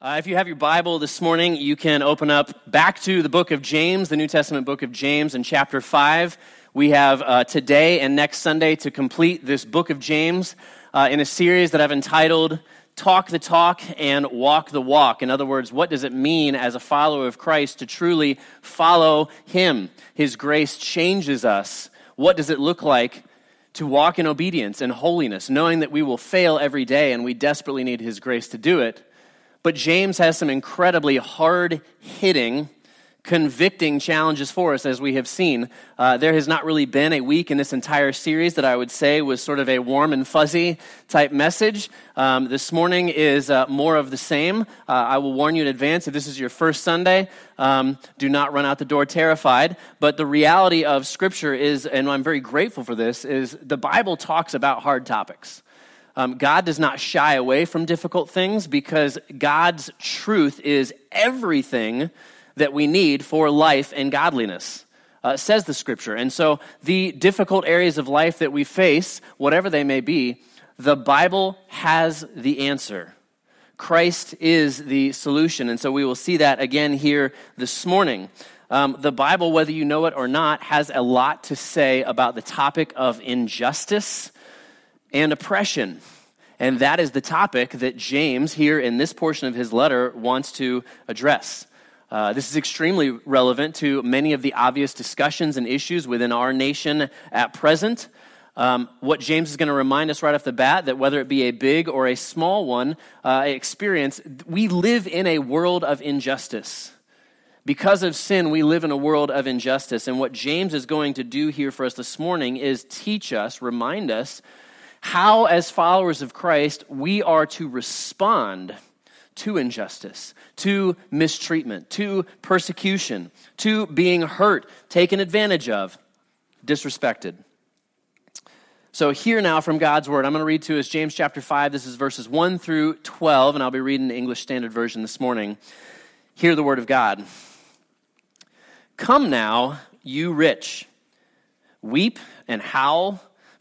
Uh, if you have your Bible this morning, you can open up back to the book of James, the New Testament book of James, in chapter 5. We have uh, today and next Sunday to complete this book of James uh, in a series that I've entitled Talk the Talk and Walk the Walk. In other words, what does it mean as a follower of Christ to truly follow Him? His grace changes us. What does it look like to walk in obedience and holiness, knowing that we will fail every day and we desperately need His grace to do it? But James has some incredibly hard hitting, convicting challenges for us, as we have seen. Uh, there has not really been a week in this entire series that I would say was sort of a warm and fuzzy type message. Um, this morning is uh, more of the same. Uh, I will warn you in advance if this is your first Sunday, um, do not run out the door terrified. But the reality of Scripture is, and I'm very grateful for this, is the Bible talks about hard topics. Um, God does not shy away from difficult things because God's truth is everything that we need for life and godliness, uh, says the scripture. And so, the difficult areas of life that we face, whatever they may be, the Bible has the answer. Christ is the solution. And so, we will see that again here this morning. Um, the Bible, whether you know it or not, has a lot to say about the topic of injustice and oppression. And that is the topic that James, here in this portion of his letter, wants to address. Uh, this is extremely relevant to many of the obvious discussions and issues within our nation at present. Um, what James is going to remind us right off the bat that whether it be a big or a small one uh, experience, we live in a world of injustice. Because of sin, we live in a world of injustice. And what James is going to do here for us this morning is teach us, remind us how, as followers of Christ, we are to respond to injustice, to mistreatment, to persecution, to being hurt, taken advantage of, disrespected. So, here now from God's Word, I'm going to read to us James chapter 5. This is verses 1 through 12, and I'll be reading the English Standard Version this morning. Hear the Word of God. Come now, you rich, weep and howl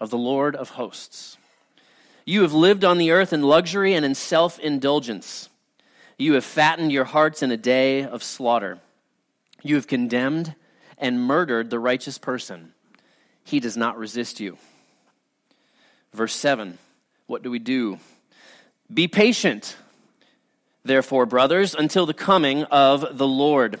of the Lord of hosts. You have lived on the earth in luxury and in self indulgence. You have fattened your hearts in a day of slaughter. You have condemned and murdered the righteous person. He does not resist you. Verse 7 What do we do? Be patient, therefore, brothers, until the coming of the Lord.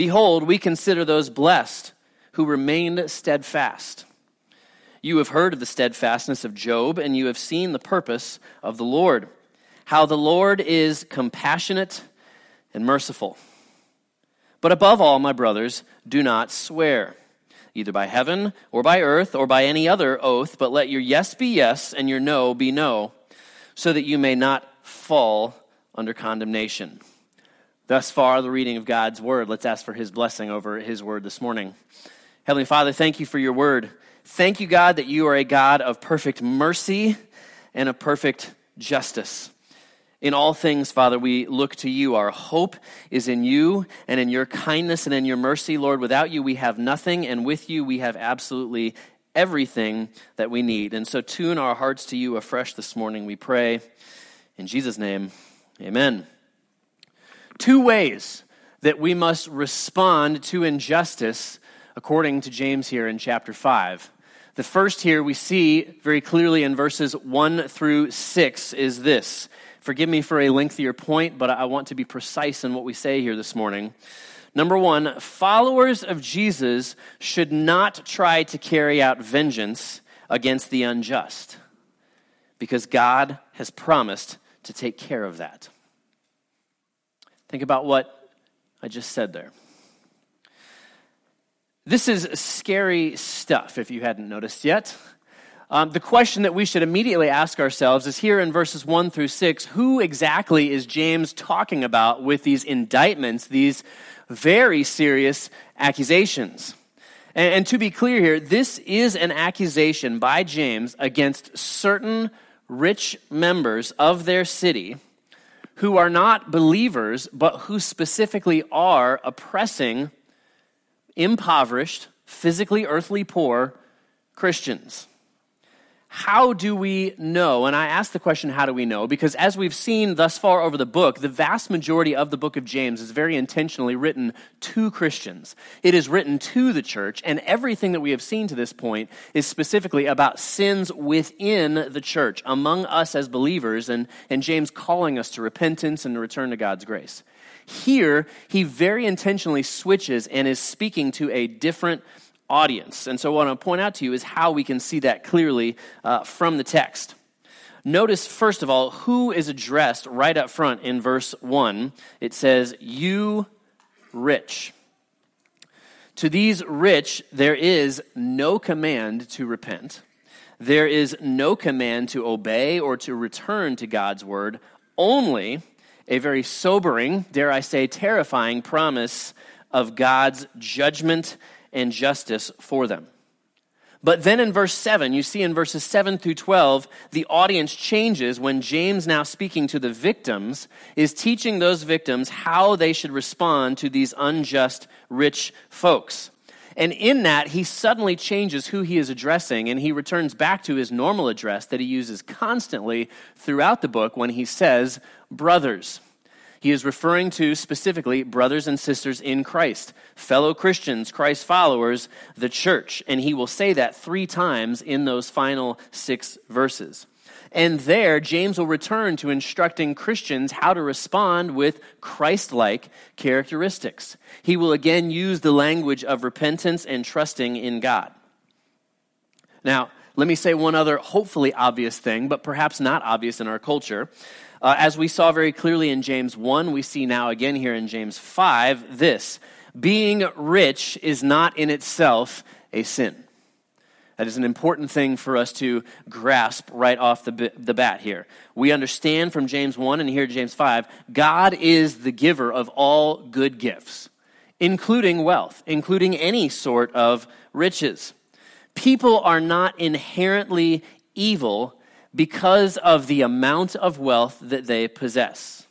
Behold, we consider those blessed who remained steadfast. You have heard of the steadfastness of Job, and you have seen the purpose of the Lord, how the Lord is compassionate and merciful. But above all, my brothers, do not swear, either by heaven or by earth or by any other oath, but let your yes be yes and your no be no, so that you may not fall under condemnation. Thus far, the reading of God's word. Let's ask for his blessing over his word this morning. Heavenly Father, thank you for your word. Thank you, God, that you are a God of perfect mercy and of perfect justice. In all things, Father, we look to you. Our hope is in you and in your kindness and in your mercy, Lord. Without you, we have nothing, and with you, we have absolutely everything that we need. And so, tune our hearts to you afresh this morning, we pray. In Jesus' name, amen two ways that we must respond to injustice according to James here in chapter 5. The first here we see very clearly in verses 1 through 6 is this Forgive me for a lengthier point, but I want to be precise in what we say here this morning. Number one, followers of Jesus should not try to carry out vengeance against the unjust because God has promised to take care of that. Think about what I just said there. This is scary stuff, if you hadn't noticed yet. Um, the question that we should immediately ask ourselves is here in verses 1 through 6 who exactly is James talking about with these indictments, these very serious accusations? And, and to be clear here, this is an accusation by James against certain rich members of their city who are not believers, but who specifically are oppressing impoverished, physically earthly poor Christians. How do we know? And I ask the question, how do we know? Because as we've seen thus far over the book, the vast majority of the book of James is very intentionally written to Christians. It is written to the church, and everything that we have seen to this point is specifically about sins within the church, among us as believers, and, and James calling us to repentance and to return to God's grace. Here, he very intentionally switches and is speaking to a different audience. And so, what I want to point out to you is how we can see that clearly uh, from the text. Notice, first of all, who is addressed right up front in verse 1. It says, You rich. To these rich, there is no command to repent. There is no command to obey or to return to God's word, only a very sobering, dare I say, terrifying promise of God's judgment and justice for them. But then in verse 7, you see in verses 7 through 12, the audience changes when James, now speaking to the victims, is teaching those victims how they should respond to these unjust rich folks. And in that, he suddenly changes who he is addressing, and he returns back to his normal address that he uses constantly throughout the book when he says, Brothers. He is referring to specifically brothers and sisters in Christ, fellow Christians, Christ followers, the church. And he will say that three times in those final six verses. And there, James will return to instructing Christians how to respond with Christ like characteristics. He will again use the language of repentance and trusting in God. Now, let me say one other hopefully obvious thing, but perhaps not obvious in our culture. Uh, as we saw very clearly in James 1, we see now again here in James 5 this being rich is not in itself a sin. That is an important thing for us to grasp right off the, the bat here. We understand from James 1 and here James 5, God is the giver of all good gifts, including wealth, including any sort of riches. People are not inherently evil because of the amount of wealth that they possess.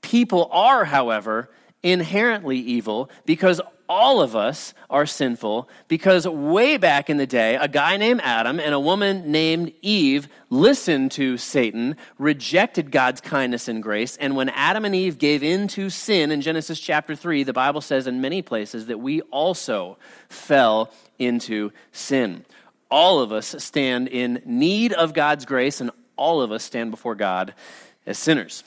People are, however, inherently evil because all of us are sinful because way back in the day, a guy named Adam and a woman named Eve listened to Satan, rejected God's kindness and grace, and when Adam and Eve gave in to sin in Genesis chapter 3, the Bible says in many places that we also fell into sin all of us stand in need of God's grace, and all of us stand before God as sinners.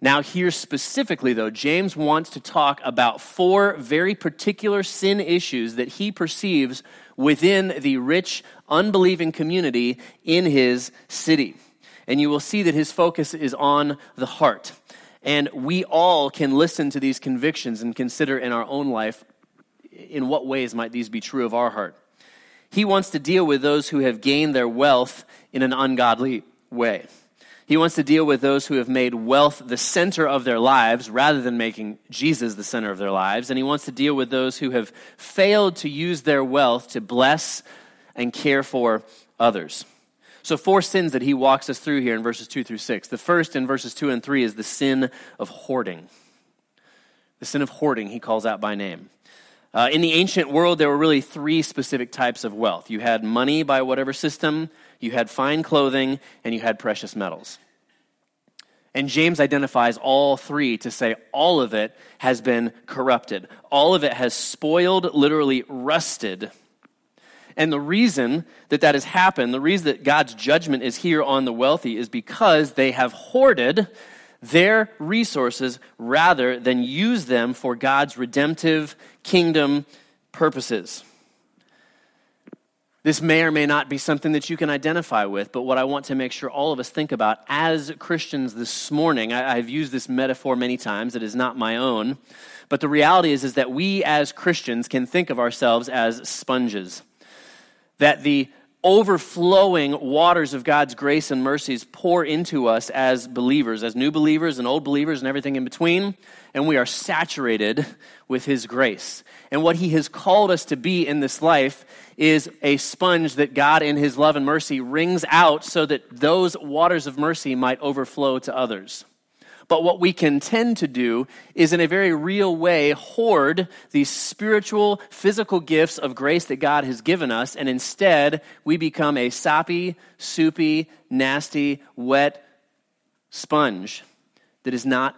Now, here specifically, though, James wants to talk about four very particular sin issues that he perceives within the rich, unbelieving community in his city. And you will see that his focus is on the heart. And we all can listen to these convictions and consider in our own life in what ways might these be true of our heart. He wants to deal with those who have gained their wealth in an ungodly way. He wants to deal with those who have made wealth the center of their lives rather than making Jesus the center of their lives. And he wants to deal with those who have failed to use their wealth to bless and care for others. So, four sins that he walks us through here in verses 2 through 6. The first in verses 2 and 3 is the sin of hoarding. The sin of hoarding he calls out by name. Uh, in the ancient world, there were really three specific types of wealth you had money by whatever system, you had fine clothing, and you had precious metals. And James identifies all three to say all of it has been corrupted. All of it has spoiled, literally rusted. And the reason that that has happened, the reason that God's judgment is here on the wealthy, is because they have hoarded their resources rather than use them for God's redemptive kingdom purposes. This may or may not be something that you can identify with, but what I want to make sure all of us think about as Christians this morning, I, have used this metaphor many times, it is not my own, but the reality is, is that we as Christians can think of ourselves as sponges. That the overflowing waters of God's grace and mercies pour into us as believers, as new believers and old believers and everything in between, and we are saturated with His grace. And what He has called us to be in this life is a sponge that God, in His love and mercy, wrings out so that those waters of mercy might overflow to others. But what we can tend to do is, in a very real way, hoard these spiritual, physical gifts of grace that God has given us, and instead we become a soppy, soupy, nasty, wet sponge that is not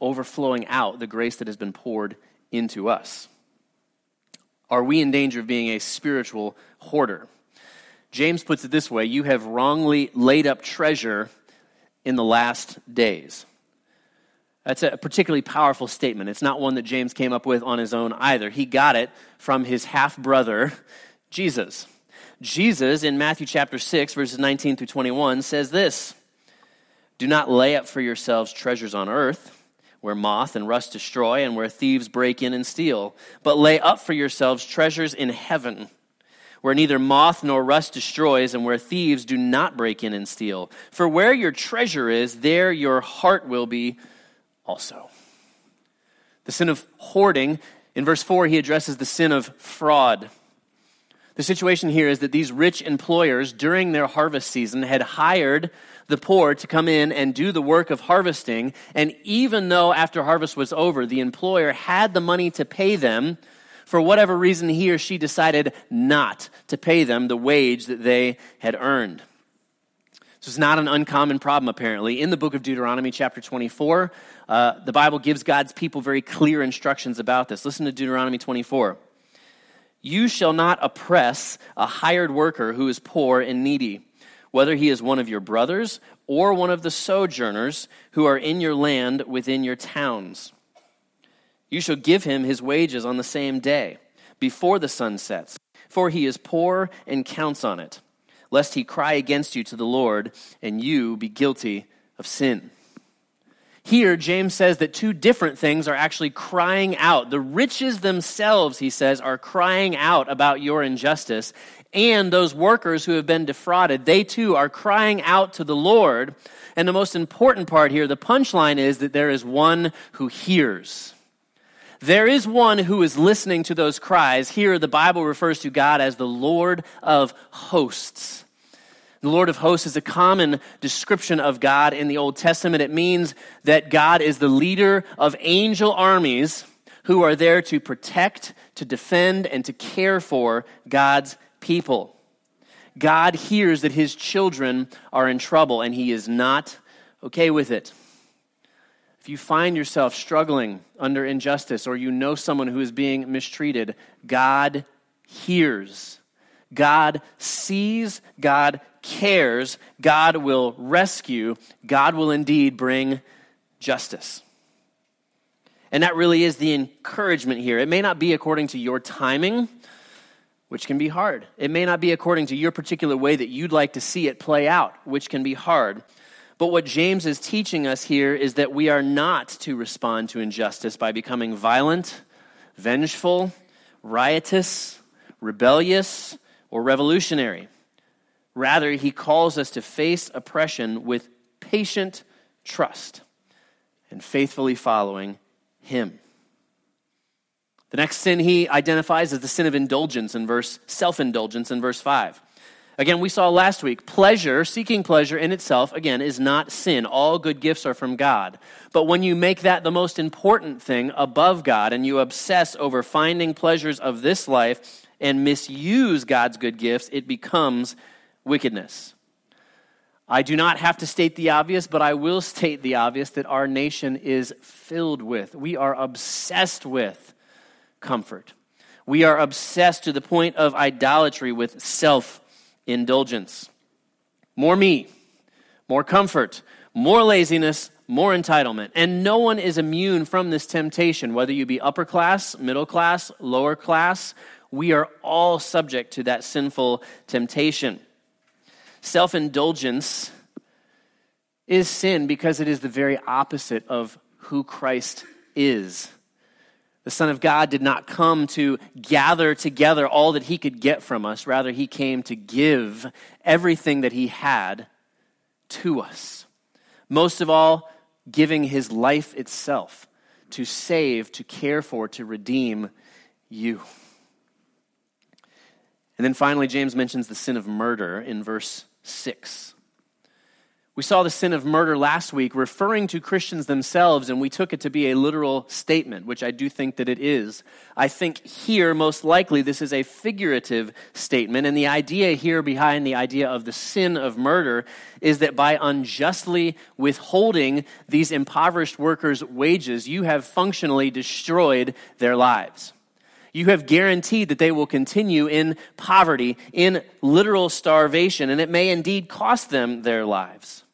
overflowing out the grace that has been poured into us. Are we in danger of being a spiritual hoarder? James puts it this way You have wrongly laid up treasure in the last days. That's a particularly powerful statement. It's not one that James came up with on his own either. He got it from his half brother, Jesus. Jesus, in Matthew chapter 6, verses 19 through 21, says this Do not lay up for yourselves treasures on earth where moth and rust destroy and where thieves break in and steal. But lay up for yourselves treasures in heaven, where neither moth nor rust destroys and where thieves do not break in and steal. For where your treasure is, there your heart will be also. The sin of hoarding, in verse 4, he addresses the sin of fraud. The situation here is that these rich employers, during their harvest season, had hired the poor to come in and do the work of harvesting. And even though after harvest was over, the employer had the money to pay them, for whatever reason he or she decided not to pay them the wage that they had earned. This is not an uncommon problem, apparently. In the book of Deuteronomy, chapter 24, uh, the Bible gives God's people very clear instructions about this. Listen to Deuteronomy 24. You shall not oppress a hired worker who is poor and needy whether he is one of your brothers or one of the sojourners who are in your land within your towns. You shall give him his wages on the same day, before the sun sets, for he is poor and counts on it, lest he cry against you to the Lord and you be guilty of sin. Here, James says that two different things are actually crying out. The riches themselves, he says, are crying out about your injustice, and those workers who have been defrauded, they too are crying out to the Lord. And the most important part here, the punchline is that there is one who hears. There is one who is listening to those cries. Here, the Bible refers to God as the Lord of hosts. The Lord of hosts is a common description of God in the Old Testament. It means that God is the leader of angel armies who are there to protect, to defend, and to care for God's people. God hears that his children are in trouble and he is not okay with it. If you find yourself struggling under injustice or you know someone who is being mistreated, God hears. God sees, God cares, God will rescue, God will indeed bring justice. And that really is the encouragement here. It may not be according to your timing, which can be hard. It may not be according to your particular way that you'd like to see it play out, which can be hard. But what James is teaching us here is that we are not to respond to injustice by becoming violent, vengeful, riotous, rebellious, or revolutionary. Rather, he calls us to face oppression with patient trust and faithfully following him. The next sin he identifies is the sin of indulgence in verse self-indulgence in verse 5. Again, we saw last week, pleasure, seeking pleasure in itself, again, is not sin. All good gifts are from God. But when you make that the most important thing above God and you obsess over finding pleasures of this life and misuse God's good gifts, it becomes wickedness. I do not have to state the obvious, but I will state the obvious that our nation is filled with, we are obsessed with comfort. We are obsessed to the point of idolatry with self indulgence. More me, more comfort, more laziness, more entitlement. And no one is immune from this temptation, whether you be upper class, middle class, lower class. We are all subject to that sinful temptation. Self indulgence is sin because it is the very opposite of who Christ is. The Son of God did not come to gather together all that he could get from us. Rather, he came to give everything that he had to us. Most of all, giving his life itself to save, to care for, to redeem you. And then finally, James mentions the sin of murder in verse 6. We saw the sin of murder last week referring to Christians themselves, and we took it to be a literal statement, which I do think that it is. I think here, most likely, this is a figurative statement, and the idea here behind the idea of the sin of murder is that by unjustly withholding these impoverished workers' wages, you have functionally destroyed their lives. You have guaranteed that they will continue in poverty, in literal starvation, and it may indeed cost them their lives.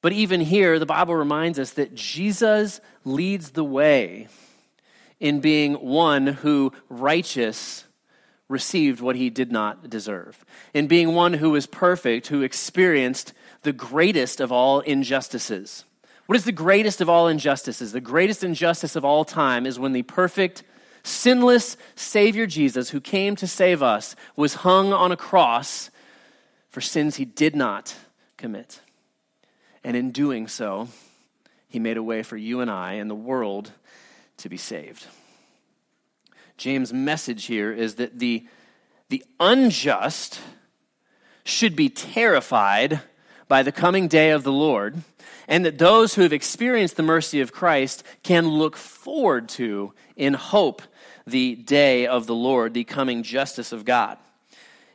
But even here, the Bible reminds us that Jesus leads the way in being one who righteous received what he did not deserve, in being one who was perfect, who experienced the greatest of all injustices. What is the greatest of all injustices? The greatest injustice of all time is when the perfect, sinless Savior Jesus, who came to save us, was hung on a cross for sins he did not commit. And in doing so, he made a way for you and I and the world to be saved. James' message here is that the, the unjust should be terrified by the coming day of the Lord, and that those who have experienced the mercy of Christ can look forward to, in hope, the day of the Lord, the coming justice of God.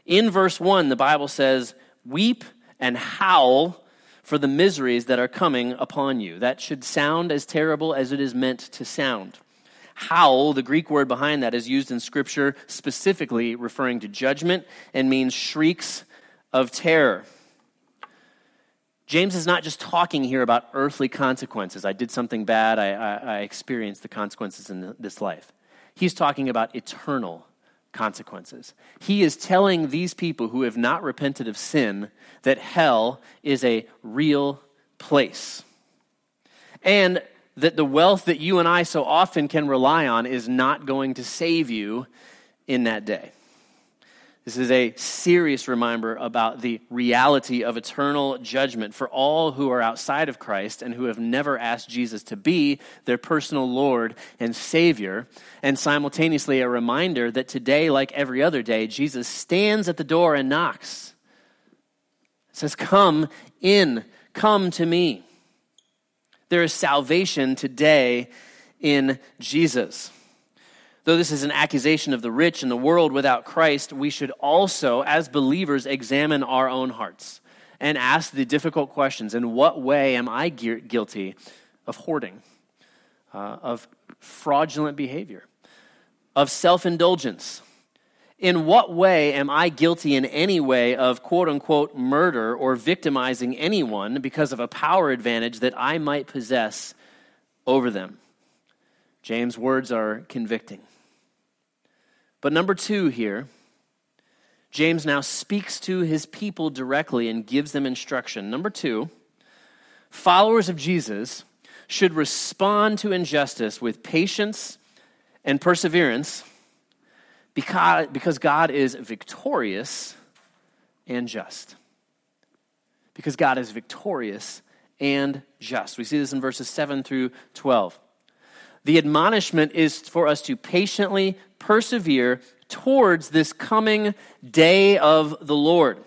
In verse 1, the Bible says, Weep and howl for the miseries that are coming upon you. That should sound as terrible as it is meant to sound. Howl, the Greek word behind that, is used in Scripture specifically referring to judgment and means shrieks of terror. James is not just talking here about earthly consequences. I did something bad, I, I, I experienced the consequences in this life. He's talking about eternal consequences. He is telling these people who have not repented of sin that hell is a real place. And that the wealth that you and I so often can rely on is not going to save you in that day. This is a serious reminder about the reality of eternal judgment for all who are outside of Christ and who have never asked Jesus to be their personal Lord and Savior. And simultaneously, a reminder that today, like every other day, Jesus stands at the door and knocks. It says, Come in, come to me. There is salvation today in Jesus. Though this is an accusation of the rich and the world without Christ, we should also, as believers, examine our own hearts and ask the difficult questions In what way am I guilty of hoarding, uh, of fraudulent behavior, of self indulgence? In what way am I guilty in any way of quote unquote murder or victimizing anyone because of a power advantage that I might possess over them? James' words are convicting. But number two here, James now speaks to his people directly and gives them instruction. Number two, followers of Jesus should respond to injustice with patience and perseverance because, because God is victorious and just. Because God is victorious and just. We see this in verses 7 through 12. The admonishment is for us to patiently persevere towards this coming day of the Lord.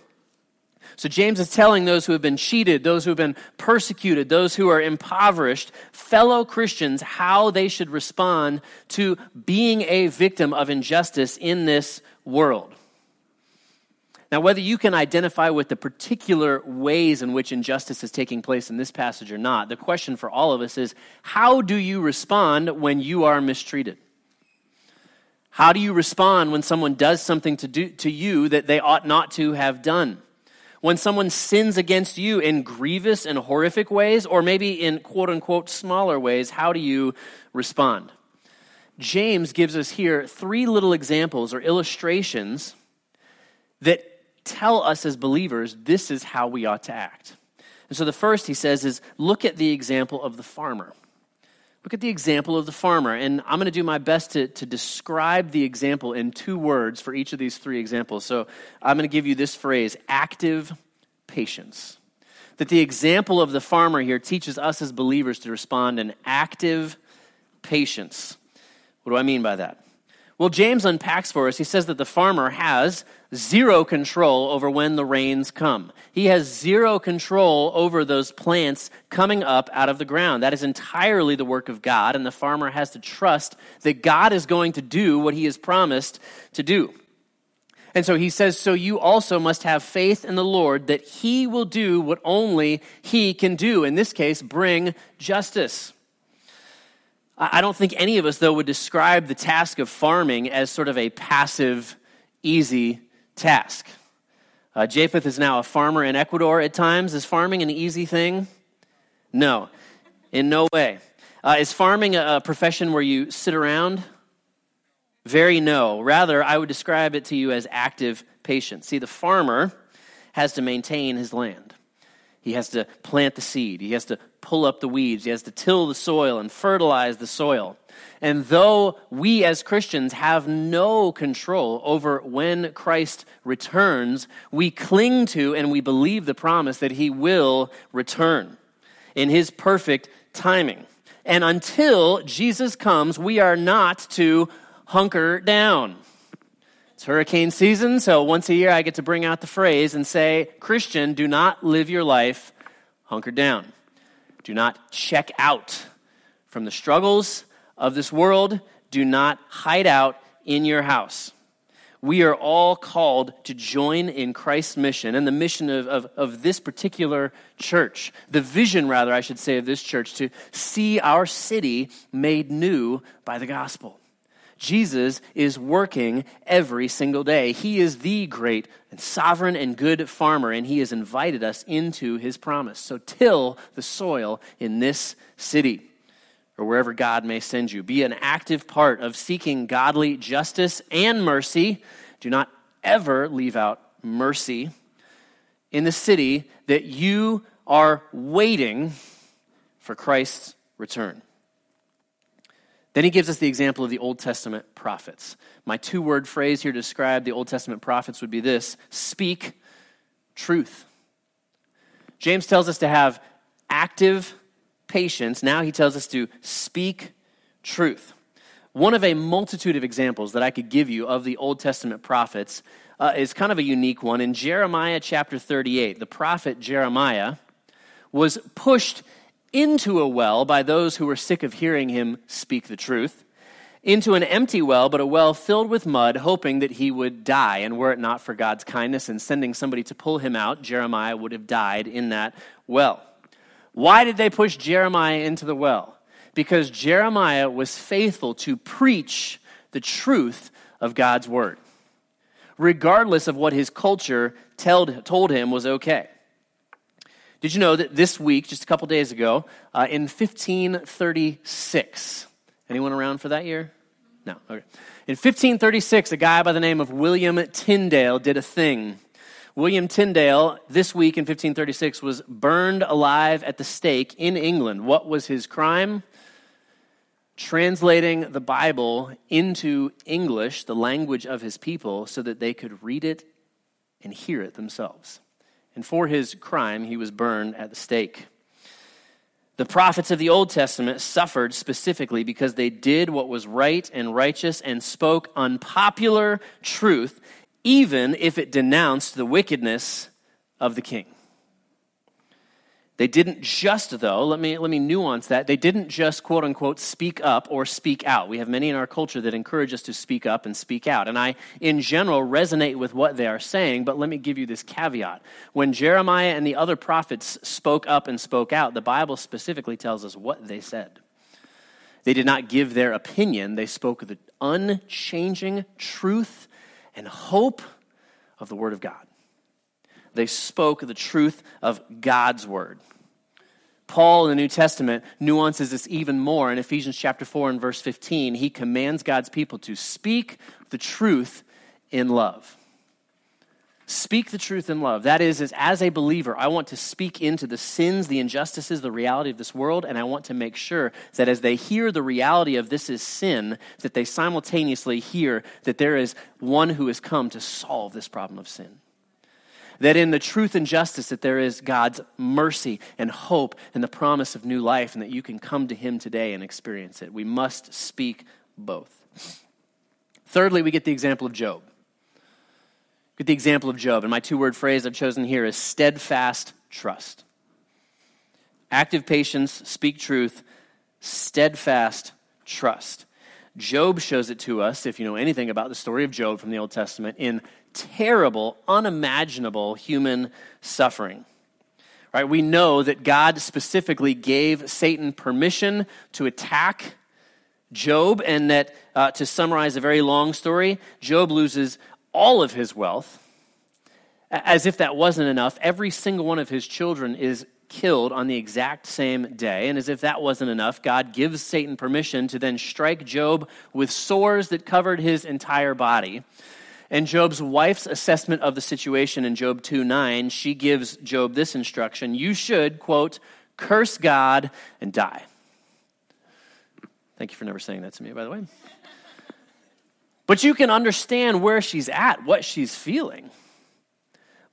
So James is telling those who have been cheated, those who have been persecuted, those who are impoverished, fellow Christians, how they should respond to being a victim of injustice in this world. Now, whether you can identify with the particular ways in which injustice is taking place in this passage or not, the question for all of us is how do you respond when you are mistreated? How do you respond when someone does something to, do, to you that they ought not to have done? When someone sins against you in grievous and horrific ways, or maybe in quote unquote smaller ways, how do you respond? James gives us here three little examples or illustrations that tell us as believers this is how we ought to act. And so the first he says is look at the example of the farmer. Look at the example of the farmer. And I'm going to do my best to, to describe the example in two words for each of these three examples. So I'm going to give you this phrase active patience. That the example of the farmer here teaches us as believers to respond in active patience. What do I mean by that? Well, James unpacks for us. He says that the farmer has zero control over when the rains come. He has zero control over those plants coming up out of the ground. That is entirely the work of God, and the farmer has to trust that God is going to do what he has promised to do. And so he says, So you also must have faith in the Lord that he will do what only he can do. In this case, bring justice. I don't think any of us, though, would describe the task of farming as sort of a passive, easy task. Uh, Japheth is now a farmer in Ecuador at times. Is farming an easy thing? No, in no way. Uh, is farming a, a profession where you sit around? Very no. Rather, I would describe it to you as active patience. See, the farmer has to maintain his land. He has to plant the seed. He has to pull up the weeds. He has to till the soil and fertilize the soil. And though we as Christians have no control over when Christ returns, we cling to and we believe the promise that he will return in his perfect timing. And until Jesus comes, we are not to hunker down. It's hurricane season, so once a year I get to bring out the phrase and say, Christian, do not live your life hunkered down. Do not check out from the struggles of this world. Do not hide out in your house. We are all called to join in Christ's mission and the mission of, of, of, this particular church, the vision, rather, I should say, of this church, to see our city made new by the gospel. Jesus is working every single day. He is the great and sovereign and good farmer, and he has invited us into his promise. So till the soil in this city or wherever God may send you. Be an active part of seeking godly justice and mercy. Do not ever leave out mercy in the city that you are waiting for Christ's return. Then he gives us the example of the Old Testament prophets. My two word phrase here to describe the Old Testament prophets would be this speak truth. James tells us to have active patience. Now he tells us to speak truth. One of a multitude of examples that I could give you of the Old Testament prophets uh, is kind of a unique one. In Jeremiah chapter 38, the prophet Jeremiah was pushed into a well by those who were sick of hearing him speak the truth, into an empty well, but a well filled with mud, hoping that he would die. And were it not for God's kindness in sending somebody to pull him out, Jeremiah would have died in that well. Why did they push Jeremiah into the well? Because Jeremiah was faithful to preach the truth of God's word, regardless of what his culture told, told him was okay. Did you know that this week, just a couple days ago, uh, in 1536, anyone around for that year? No. Okay. In 1536, a guy by the name of William Tyndale did a thing. William Tyndale, this week in 1536, was burned alive at the stake in England. What was his crime? Translating the Bible into English, the language of his people, so that they could read it and hear it themselves and for his crime, he was burned at the stake. The prophets of the Old Testament suffered specifically because they did what was right and righteous and spoke unpopular truth, even if it denounced the wickedness of the king. They didn't just, though, let me, let me nuance that. They didn't just, quote unquote, speak up or speak out. We have many in our culture that encourage us to speak up and speak out. And I, in general, resonate with what they are saying, but let me give you this caveat. When Jeremiah and the other prophets spoke up and spoke out, the Bible specifically tells us what they said. They did not give their opinion, they spoke the unchanging truth and hope of the Word of God. They spoke the truth of God's Word. Paul in the New Testament nuances this even more in Ephesians chapter 4 and verse 15. He commands God's people to speak the truth in love. Speak the truth in love. That is, is, as a believer, I want to speak into the sins, the injustices, the reality of this world, and I want to make sure that as they hear the reality of this is sin, that they simultaneously hear that there is one who has come to solve this problem of sin. That in the truth and justice that there is God's mercy and hope and the promise of new life, and that you can come to Him today and experience it. We must speak both. Thirdly, we get the example of Job. Get the example of Job. And my two word phrase I've chosen here is steadfast trust. Active patience, speak truth, steadfast trust. Job shows it to us, if you know anything about the story of Job from the Old Testament, in terrible, unimaginable human suffering. Right? We know that God specifically gave Satan permission to attack Job, and that, uh, to summarize a very long story, Job loses all of his wealth. As if that wasn't enough, every single one of his children is killed on the exact same day. And as if that wasn't enough, God gives Satan permission to then strike Job with sores that covered his entire body. And Job's wife's assessment of the situation in Job 2 9, she gives Job this instruction You should, quote, curse God and die. Thank you for never saying that to me, by the way. But you can understand where she's at, what she's feeling.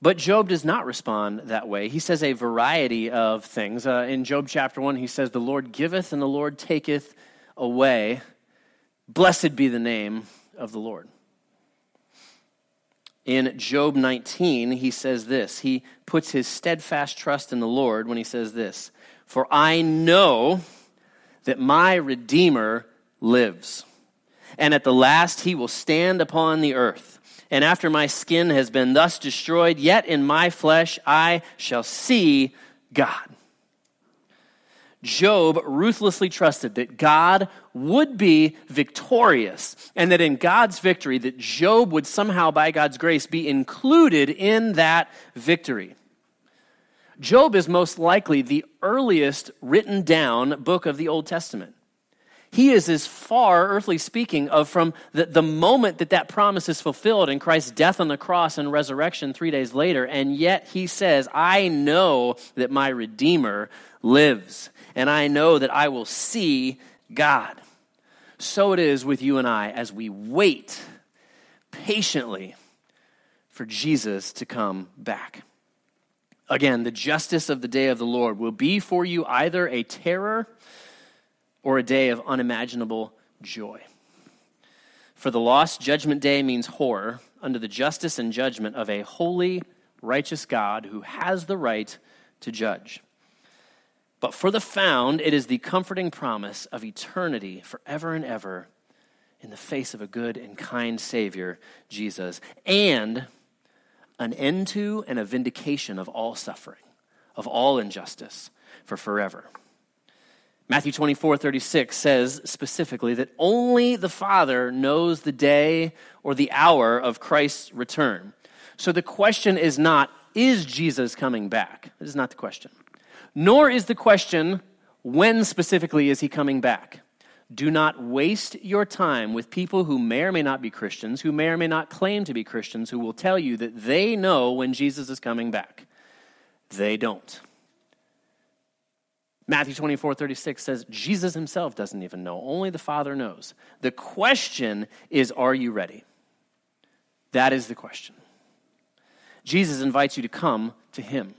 But Job does not respond that way. He says a variety of things. Uh, in Job chapter 1, he says, The Lord giveth and the Lord taketh away. Blessed be the name of the Lord. In Job 19, he says this. He puts his steadfast trust in the Lord when he says this For I know that my Redeemer lives and at the last he will stand upon the earth. And after my skin has been thus destroyed, yet in my flesh I shall see God. Job ruthlessly trusted that God would be victorious and that in God's victory that Job would somehow by God's grace be included in that victory. Job is most likely the earliest written down book of the Old Testament. He is as far, earthly speaking, of from the, the moment that that promise is fulfilled in Christ's death on the cross and resurrection three days later. And yet he says, I know that my Redeemer lives, and I know that I will see God. So it is with you and I as we wait patiently for Jesus to come back. Again, the justice of the day of the Lord will be for you either a terror or a day of unimaginable joy. For the lost, Judgment Day means horror under the justice and judgment of a holy, righteous God who has the right to judge. But for the found, it is the comforting promise of eternity forever and ever in the face of a good and kind Savior, Jesus, and an end to and a vindication of all suffering, of all injustice for forever. Matthew 24, 36 says specifically that only the Father knows the day or the hour of Christ's return. So the question is not, is Jesus coming back? This is not the question. Nor is the question, when specifically is he coming back? Do not waste your time with people who may or may not be Christians, who may or may not claim to be Christians, who will tell you that they know when Jesus is coming back. They don't. Matthew 24, 36 says Jesus himself doesn't even know. Only the Father knows. The question is, are you ready? That is the question. Jesus invites you to come to him,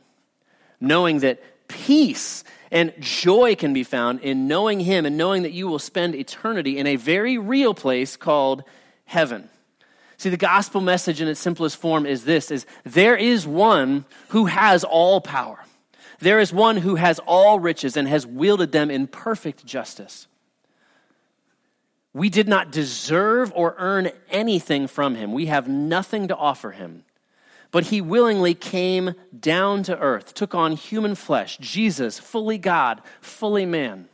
knowing that peace and joy can be found in knowing him and knowing that you will spend eternity in a very real place called heaven. See, the gospel message in its simplest form is this is there is one who has all power. There is one who has all riches and has wielded them in perfect justice. We did not deserve or earn anything from him. We have nothing to offer him. But he willingly came down to earth, took on human flesh, Jesus, fully God, fully man.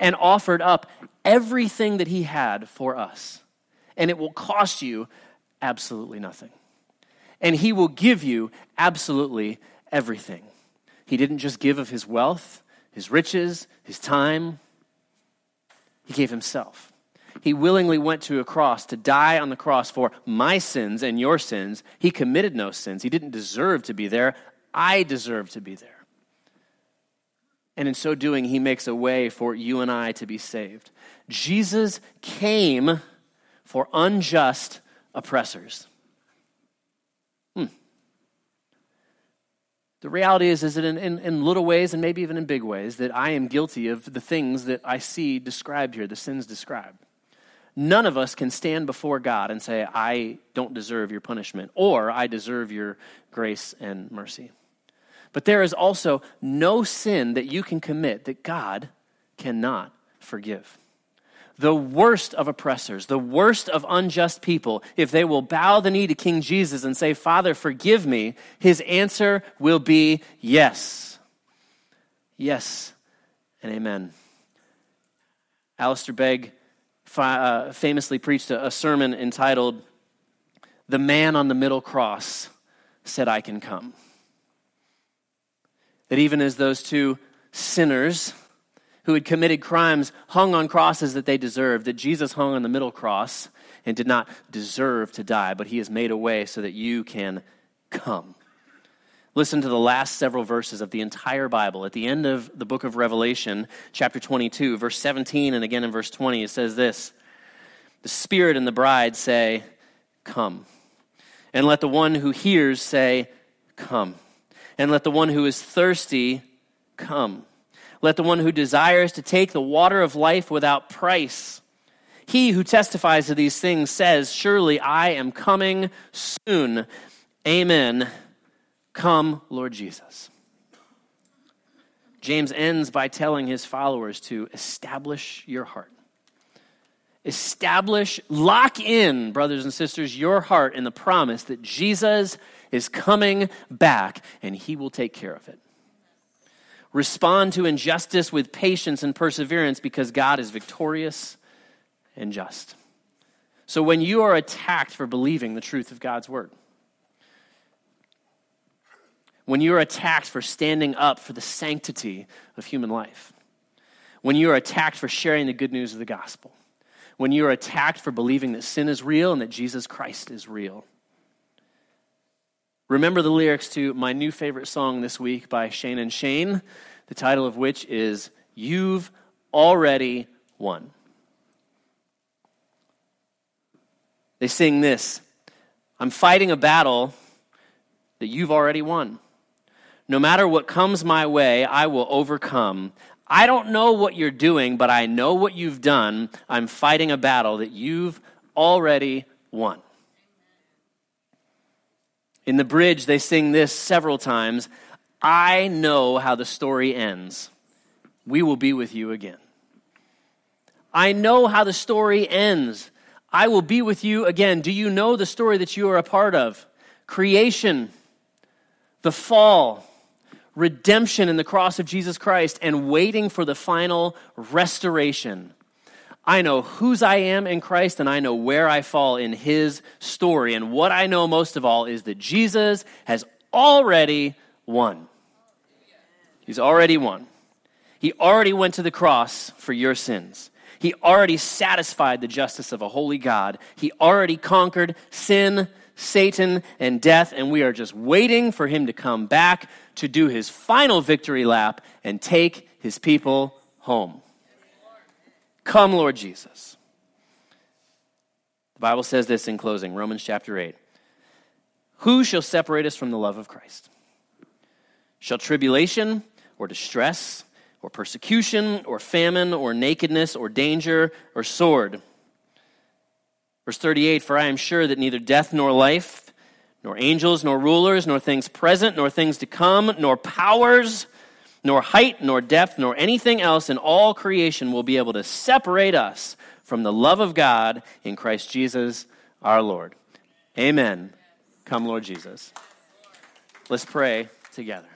and offered up everything that he had for us. And it will cost you absolutely nothing. And he will give you absolutely everything. He didn't just give of his wealth, his riches, his time, he gave himself. He willingly went to a cross to die on the cross for my sins and your sins. He committed no sins. He didn't deserve to be there. I deserve to be there. And in so doing, he makes a way for you and I to be saved. Jesus came for unjust oppressors. The reality is, is that in, in, in, little ways and maybe even in big ways, that I am guilty of the things that I see described here, the sins described. None of us can stand before God and say, I don't deserve your punishment, or I deserve your grace and mercy. But there is also no sin that you can commit that God cannot forgive. The worst of oppressors, the worst of unjust people, if they will bow the knee to King Jesus and say, Father, forgive me, his answer will be yes. Yes and amen. Alistair Begg uh, famously preached a sermon entitled, The Man on the Middle Cross Said, I Can Come. That even as those two sinners who had committed crimes hung on crosses that they deserved, that Jesus hung on the middle cross and did not deserve to die, but he has made a way so that you can come. Listen to the last several verses of the entire Bible. At the end of the book of Revelation, chapter 22, verse 17, and again in verse 20, it says this The Spirit and the bride say, Come. And let the one who hears say, Come and let the one who is thirsty come. Let the one who desires to take the water of life without price. He who testifies to these things says, Surely I am coming soon. Amen. Come, Lord Jesus. James ends by telling his followers to establish your heart. Establish, lock in, brothers and sisters, your heart in the promise that Jesus is coming back and he will take care of it. Respond to injustice with patience and perseverance because God is victorious and just. So when you are attacked for believing the truth of God's word, when you are attacked for standing up for the sanctity of human life, when you are attacked for sharing the good news of the gospel, when you are attacked for believing that sin is real and that Jesus Christ is real, Remember the lyrics to my new favorite song this week by Shane and Shane, the title of which is You've Already Won. They sing this I'm fighting a battle that you've already won. No matter what comes my way, I will overcome. I don't know what you're doing, but I know what you've done. I'm fighting a battle that you've already won. In the bridge, they sing this several times I know how the story ends. We will be with you again. I know how the story ends. I will be with you again. Do you know the story that you are a part of? Creation, the fall, redemption in the cross of Jesus Christ, and waiting for the final restoration. I know whose I am in Christ and I know where I fall in his story. And what I know most of all is that Jesus has already won. He's already won. He already went to the cross for your sins. He already satisfied the justice of a holy God. He already conquered sin, Satan, and death, and we are just waiting for him to come back to do his final victory lap and take his people home. Come, Lord Jesus. The Bible says this in closing Romans chapter 8. Who shall separate us from the love of Christ? Shall tribulation or distress or persecution or famine or nakedness or danger or sword? Verse 38 For I am sure that neither death nor life, nor angels nor rulers, nor things present, nor things to come, nor powers, nor height, nor depth, nor anything else in all creation will be able to separate us from the love of God in Christ Jesus our Lord. Amen. Come, Lord Jesus. Let's pray together.